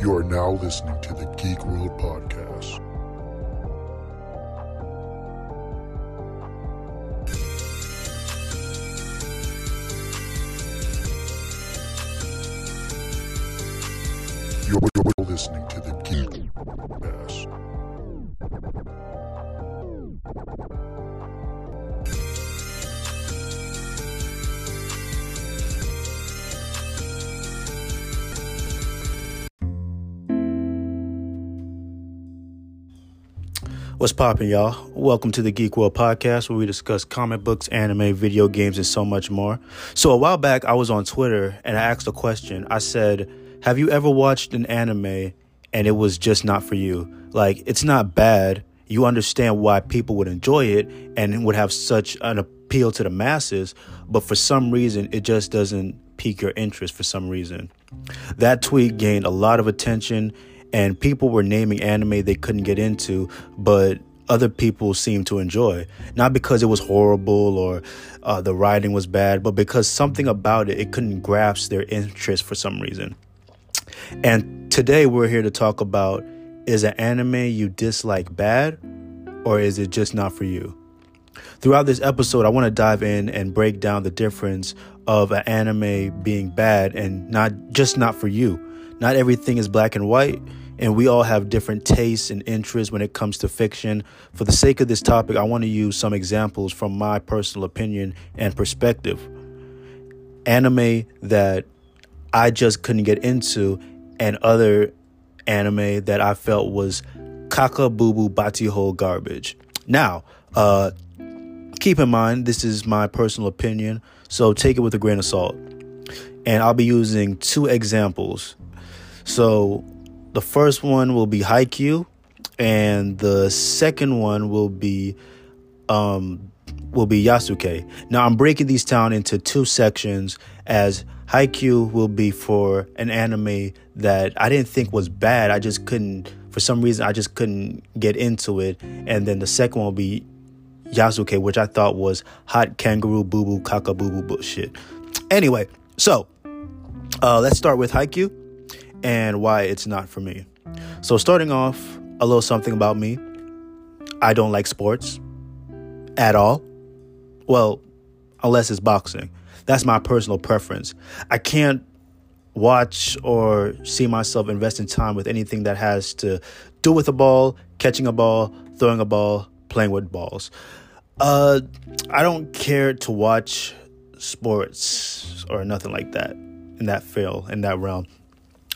You are now listening to the Geek World Podcast. You're, listening to the Geek World Podcast. What's poppin', y'all? Welcome to the Geek World Podcast, where we discuss comic books, anime, video games, and so much more. So, a while back, I was on Twitter and I asked a question. I said, Have you ever watched an anime and it was just not for you? Like, it's not bad. You understand why people would enjoy it and would have such an appeal to the masses, but for some reason, it just doesn't pique your interest for some reason. That tweet gained a lot of attention and people were naming anime they couldn't get into, but other people seemed to enjoy. Not because it was horrible or uh, the writing was bad, but because something about it, it couldn't grasp their interest for some reason. And today we're here to talk about is an anime you dislike bad or is it just not for you? Throughout this episode, I want to dive in and break down the difference of an anime being bad and not just not for you. Not everything is black and white and we all have different tastes and interests when it comes to fiction. For the sake of this topic, I want to use some examples from my personal opinion and perspective. Anime that I just couldn't get into, and other anime that I felt was kaka boo boo bati hole garbage. Now, uh, keep in mind, this is my personal opinion, so take it with a grain of salt. And I'll be using two examples. So, the first one will be Haikyuu, and the second one will be um will be Yasuke. Now I'm breaking these down into two sections as Haikyuu will be for an anime that I didn't think was bad. I just couldn't for some reason I just couldn't get into it. And then the second one will be Yasuke, which I thought was hot kangaroo boo boo kaka boo boo bullshit. Anyway, so uh, let's start with Haikyuu and why it's not for me. So, starting off, a little something about me I don't like sports at all. Well, unless it's boxing. That's my personal preference. I can't watch or see myself investing time with anything that has to do with a ball, catching a ball, throwing a ball, playing with balls. Uh, I don't care to watch sports or nothing like that in that field, in that realm.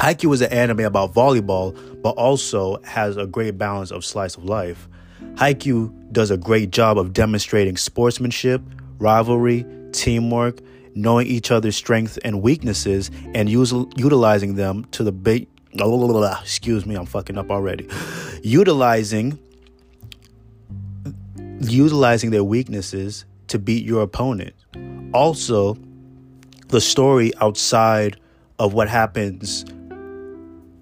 Haikyuu is an anime about volleyball, but also has a great balance of slice of life. Haikyuu does a great job of demonstrating sportsmanship, rivalry, teamwork, knowing each other's strengths and weaknesses, and use, utilizing them to the bait. Excuse me, I'm fucking up already. Utilizing utilizing their weaknesses to beat your opponent. Also, the story outside of what happens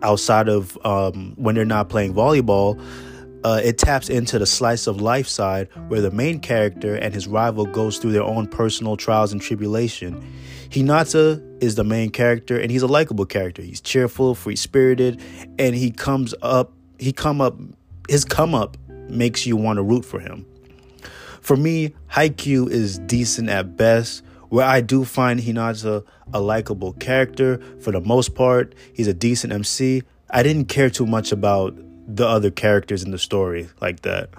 outside of um, when they're not playing volleyball, uh, it taps into the slice of life side where the main character and his rival goes through their own personal trials and tribulation. Hinata is the main character and he's a likable character. He's cheerful, free spirited, and he comes up. He come up. His come up makes you want to root for him. For me, Haikyuu is decent at best, where I do find Hinata a likable character for the most part. He's a decent MC. I didn't care too much about the other characters in the story like that.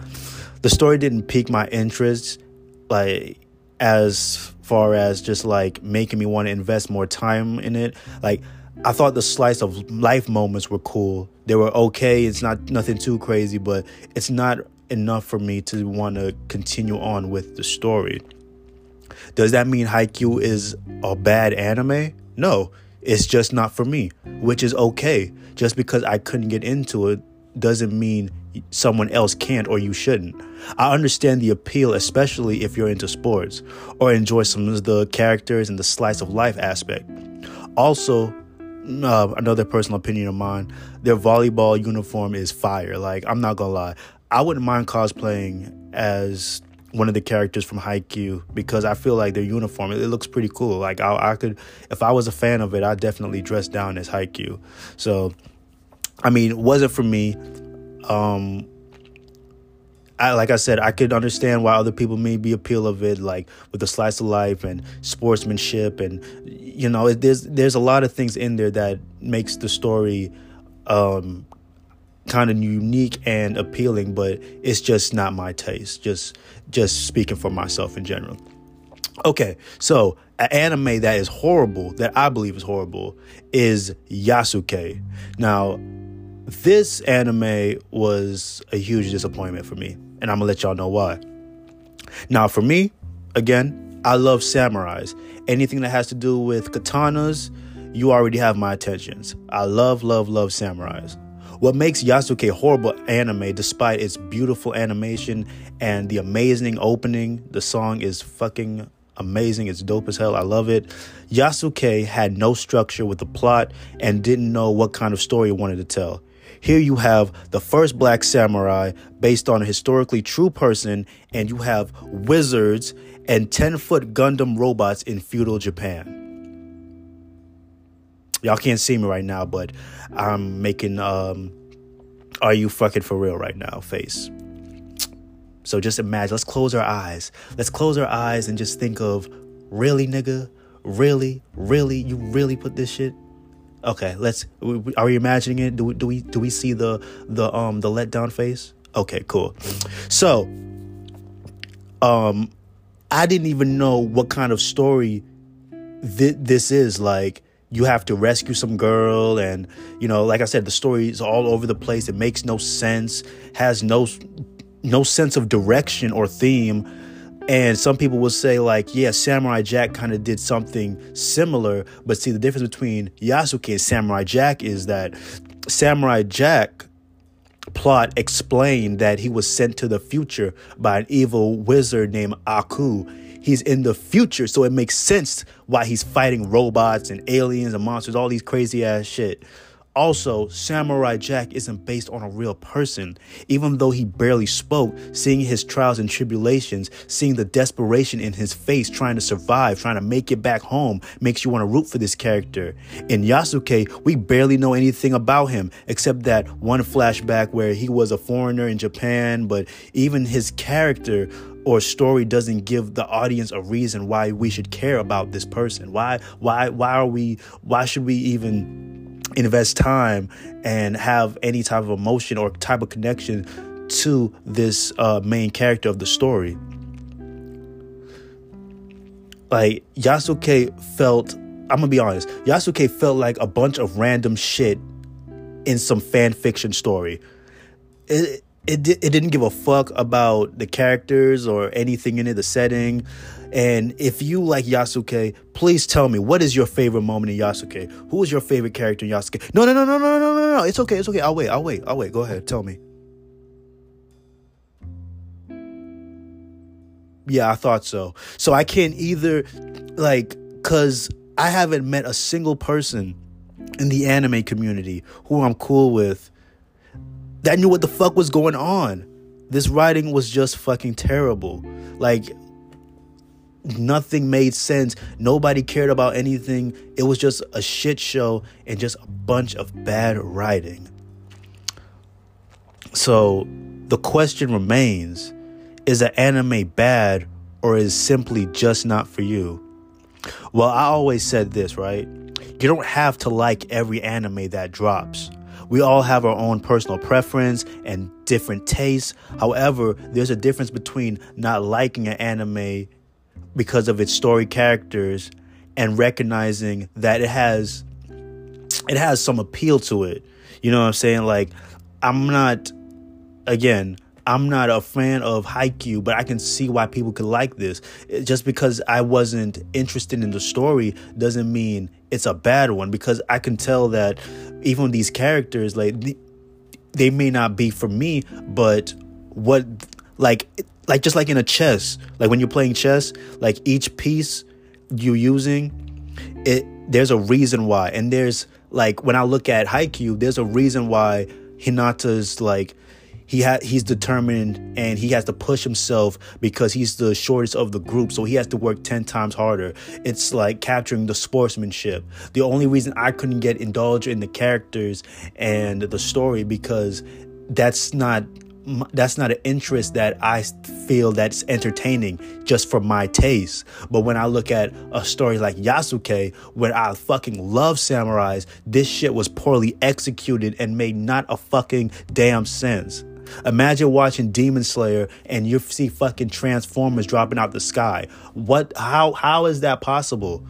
The story didn't pique my interest like as far as just like making me want to invest more time in it. Like I thought the slice of life moments were cool. They were okay. It's not nothing too crazy, but it's not enough for me to want to continue on with the story. Does that mean Haikyuu is a bad anime? No, it's just not for me, which is okay. Just because I couldn't get into it doesn't mean someone else can't or you shouldn't. I understand the appeal, especially if you're into sports or enjoy some of the characters and the slice of life aspect. Also, uh, another personal opinion of mine, their volleyball uniform is fire. Like, I'm not gonna lie, I wouldn't mind cosplaying as one of the characters from Haikyuu because I feel like their uniform it, looks pretty cool. Like I, I could, if I was a fan of it, I'd definitely dress down as Haikyuu. So I mean, it wasn't for me. Um, I, like I said, I could understand why other people may be appeal of it, like with the slice of life and sportsmanship, and you know, there's there's a lot of things in there that makes the story um, kind of unique and appealing, but it's just not my taste. Just just speaking for myself in general. Okay, so an anime that is horrible, that I believe is horrible, is Yasuke. Now, this anime was a huge disappointment for me and I'm gonna let y'all know why. Now, for me, again, I love samurais. Anything that has to do with katanas, you already have my attentions. I love, love, love samurais. What makes Yasuke horrible anime, despite its beautiful animation and the amazing opening, the song is fucking amazing. It's dope as hell. I love it. Yasuke had no structure with the plot and didn't know what kind of story he wanted to tell. Here you have the first black samurai based on a historically true person, and you have wizards and 10 foot Gundam robots in feudal Japan. Y'all can't see me right now, but I'm making um are you fucking for real right now face. So just imagine, let's close our eyes. Let's close our eyes and just think of really nigga, really, really, you really put this shit Okay, let's. Are we imagining it? Do we do we do we see the the um the letdown face? Okay, cool. So, um, I didn't even know what kind of story th- this is. Like, you have to rescue some girl, and you know, like I said, the story is all over the place. It makes no sense. Has no no sense of direction or theme and some people will say, like, yeah, Samurai Jack kind of did something similar. But see, the difference between Yasuke and Samurai Jack is that Samurai Jack plot explained that he was sent to the future by an evil wizard named Aku. He's in the future, so it makes sense why he's fighting robots and aliens and monsters, all these crazy ass shit. Also, Samurai Jack isn't based on a real person. Even though he barely spoke, seeing his trials and tribulations, seeing the desperation in his face trying to survive, trying to make it back home, makes you want to root for this character. In Yasuke, we barely know anything about him except that one flashback where he was a foreigner in Japan, but even his character or story doesn't give the audience a reason why we should care about this person. Why why why are we why should we even invest time and have any type of emotion or type of connection to this uh, main character of the story. Like Yasuke felt, I'm gonna be honest, Yasuke felt like a bunch of random shit in some fan fiction story. It, it, it didn't give a fuck about the characters or anything in it, the setting. And if you like Yasuke, please tell me what is your favorite moment in Yasuke? Who is your favorite character in Yasuke? No, no, no, no, no, no, no, no. It's okay. It's okay. I'll wait. I'll wait. I'll wait. Go ahead. Tell me. Yeah, I thought so. So I can't either, like, cause I haven't met a single person in the anime community who I'm cool with that knew what the fuck was going on. This writing was just fucking terrible. Like nothing made sense. Nobody cared about anything. It was just a shit show and just a bunch of bad writing. So the question remains is an anime bad or is simply just not for you? Well, I always said this, right? You don't have to like every anime that drops. We all have our own personal preference and different tastes. However, there's a difference between not liking an anime because of its story characters and recognizing that it has it has some appeal to it. You know what I'm saying? Like I'm not again, I'm not a fan of Haikyuu, but I can see why people could like this. Just because I wasn't interested in the story doesn't mean it's a bad one because I can tell that even these characters like they may not be for me, but what like like just like in a chess, like when you're playing chess, like each piece you're using, it there's a reason why. And there's like when I look at Haikyuu, there's a reason why Hinata's like he ha- he's determined and he has to push himself because he's the shortest of the group so he has to work 10 times harder it's like capturing the sportsmanship the only reason i couldn't get indulged in the characters and the story because that's not that's not an interest that I feel that's entertaining just for my taste. But when I look at a story like Yasuke, where I fucking love samurais, this shit was poorly executed and made not a fucking damn sense. Imagine watching Demon Slayer and you see fucking Transformers dropping out the sky. What? How? How is that possible?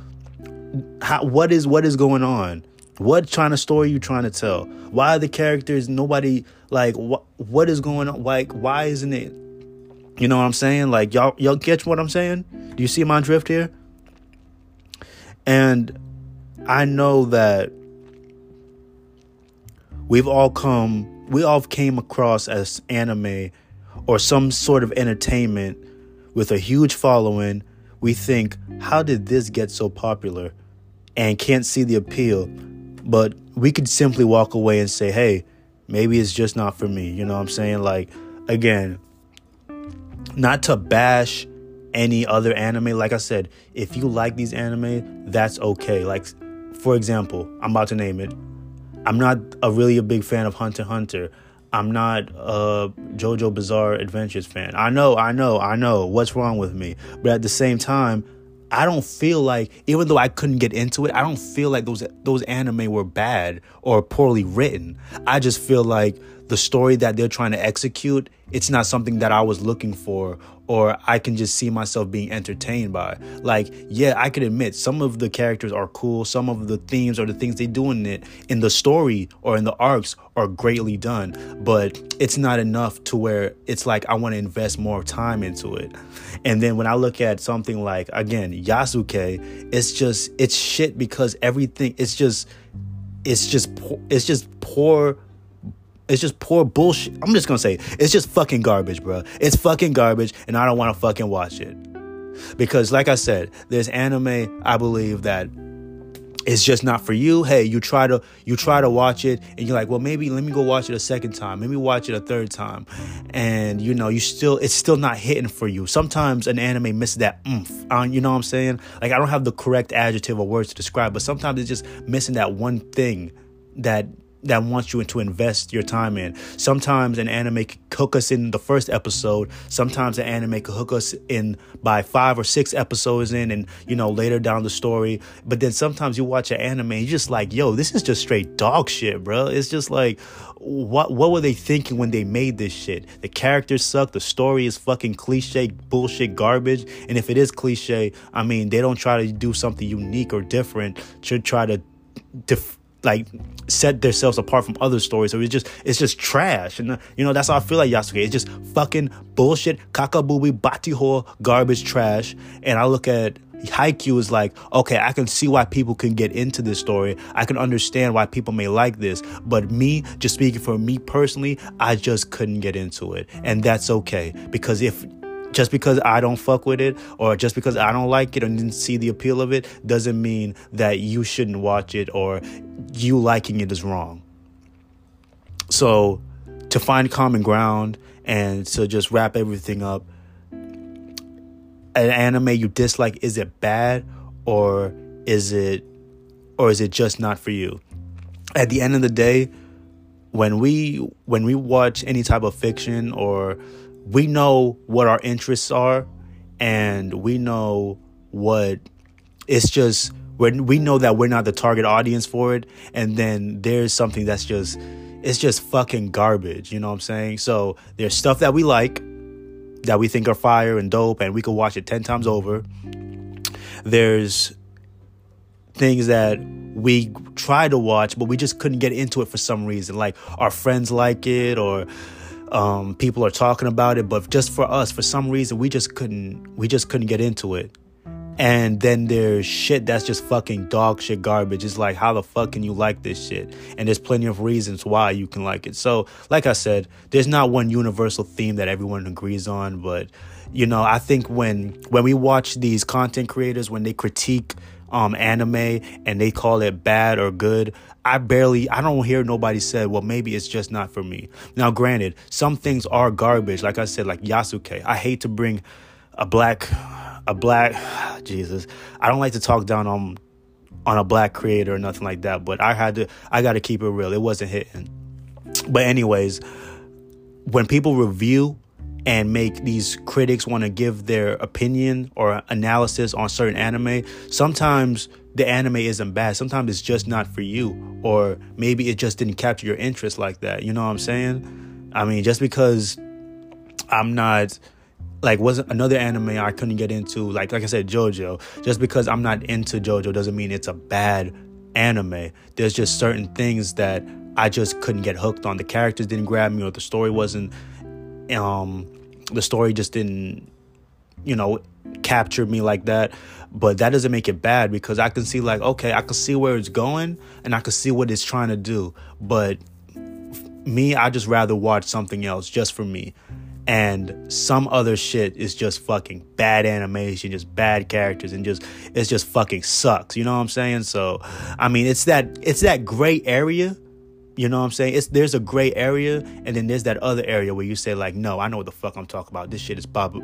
How? What is? What is going on? What kind of story you trying to tell? Why are the characters nobody like? What? What is going on? Like, why isn't it? You know what I'm saying? Like, y'all, y'all catch what I'm saying? Do you see my drift here? And I know that we've all come we all came across as anime or some sort of entertainment with a huge following, we think, how did this get so popular? And can't see the appeal. But we could simply walk away and say, hey, maybe it's just not for me. You know what I'm saying? Like, again, not to bash any other anime. Like I said, if you like these anime, that's okay. Like, for example, I'm about to name it I'm not a really a big fan of Hunter Hunter. I'm not a JoJo Bizarre Adventures fan. I know, I know, I know what's wrong with me. But at the same time, I don't feel like even though I couldn't get into it, I don't feel like those those anime were bad or poorly written. I just feel like the story that they're trying to execute, it's not something that I was looking for or I can just see myself being entertained by. Like, yeah, I can admit some of the characters are cool, some of the themes or the things they do in it in the story or in the arcs are greatly done, but it's not enough to where it's like I want to invest more time into it. And then when I look at something like again, Yasuke, it's just it's shit because everything it's just it's just it's just poor it's just poor bullshit. I'm just gonna say it's just fucking garbage, bro. It's fucking garbage, and I don't want to fucking watch it because, like I said, there's anime I believe that it's just not for you. Hey, you try to you try to watch it, and you're like, well, maybe let me go watch it a second time, maybe watch it a third time, and you know, you still it's still not hitting for you. Sometimes an anime misses that oomph. Um, you know what I'm saying? Like I don't have the correct adjective or words to describe, but sometimes it's just missing that one thing that that wants you to invest your time in. Sometimes an anime could hook us in the first episode. Sometimes an anime could hook us in by five or six episodes in and, you know, later down the story. But then sometimes you watch an anime and you're just like, yo, this is just straight dog shit, bro. It's just like, what what were they thinking when they made this shit? The characters suck. The story is fucking cliche bullshit garbage. And if it is cliche, I mean, they don't try to do something unique or different to try to def- like set themselves apart from other stories. So it's just it's just trash, and you know that's how I feel like Yasuke. It's just fucking bullshit, kakabooby, batiho, garbage, trash. And I look at Haikyuu is like, okay, I can see why people can get into this story. I can understand why people may like this. But me, just speaking for me personally, I just couldn't get into it. And that's okay. Because if just because I don't fuck with it or just because I don't like it or didn't see the appeal of it doesn't mean that you shouldn't watch it or you liking it is wrong. So, to find common ground and to just wrap everything up, an anime you dislike is it bad or is it or is it just not for you? At the end of the day, when we when we watch any type of fiction or we know what our interests are and we know what it's just when we know that we're not the target audience for it and then there's something that's just it's just fucking garbage you know what i'm saying? So there's stuff that we like that we think are fire and dope and we could watch it 10 times over. There's things that we try to watch but we just couldn't get into it for some reason. Like our friends like it or um, people are talking about it, but just for us, for some reason, we just couldn't we just couldn't get into it. And then there's shit that's just fucking dog shit garbage. It's like, how the fuck can you like this shit? And there's plenty of reasons why you can like it. So, like I said, there's not one universal theme that everyone agrees on, but you know, I think when when we watch these content creators when they critique um anime and they call it bad or good, I barely I don't hear nobody say, well, maybe it's just not for me. Now, granted, some things are garbage. Like I said, like Yasuke. I hate to bring a black a black Jesus. I don't like to talk down on on a black creator or nothing like that, but I had to I got to keep it real. It wasn't hitting. But anyways, when people review and make these critics want to give their opinion or analysis on certain anime, sometimes the anime isn't bad. Sometimes it's just not for you, or maybe it just didn't capture your interest like that. You know what I'm saying? I mean, just because I'm not like wasn't another anime I couldn't get into, like like I said, JoJo. Just because I'm not into JoJo doesn't mean it's a bad anime. There's just certain things that I just couldn't get hooked on. The characters didn't grab me, or the story wasn't. Um, the story just didn't, you know, capture me like that. But that doesn't make it bad because I can see like, okay, I can see where it's going and I can see what it's trying to do. But me, I just rather watch something else just for me. And some other shit is just fucking bad animation, just bad characters, and just it's just fucking sucks. You know what I'm saying? So, I mean, it's that it's that gray area you know what I'm saying? It's there's a gray area, and then there's that other area where you say like, no, I know what the fuck I'm talking about. This shit is pop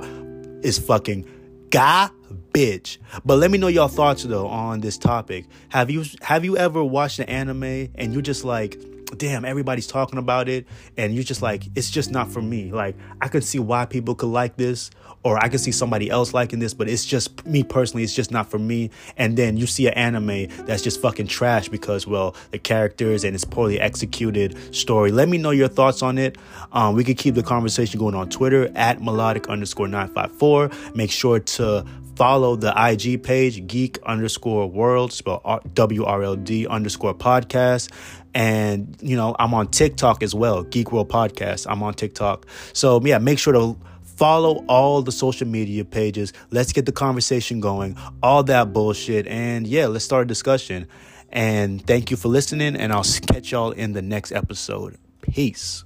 is fucking garbage. But let me know your thoughts though on this topic. Have you have you ever watched an anime and you're just like damn, everybody's talking about it, and you're just like, it's just not for me. Like, I could see why people could like this, or I could see somebody else liking this, but it's just me personally, it's just not for me. And then you see an anime that's just fucking trash because, well, the characters and it's poorly executed story. Let me know your thoughts on it. Um, we could keep the conversation going on Twitter at melodic underscore 954. Make sure to follow the IG page, geek underscore world, spell W R L D underscore podcast. And, you know, I'm on TikTok as well, Geek World Podcast. I'm on TikTok. So, yeah, make sure to follow all the social media pages. Let's get the conversation going, all that bullshit. And yeah, let's start a discussion. And thank you for listening. And I'll catch y'all in the next episode. Peace.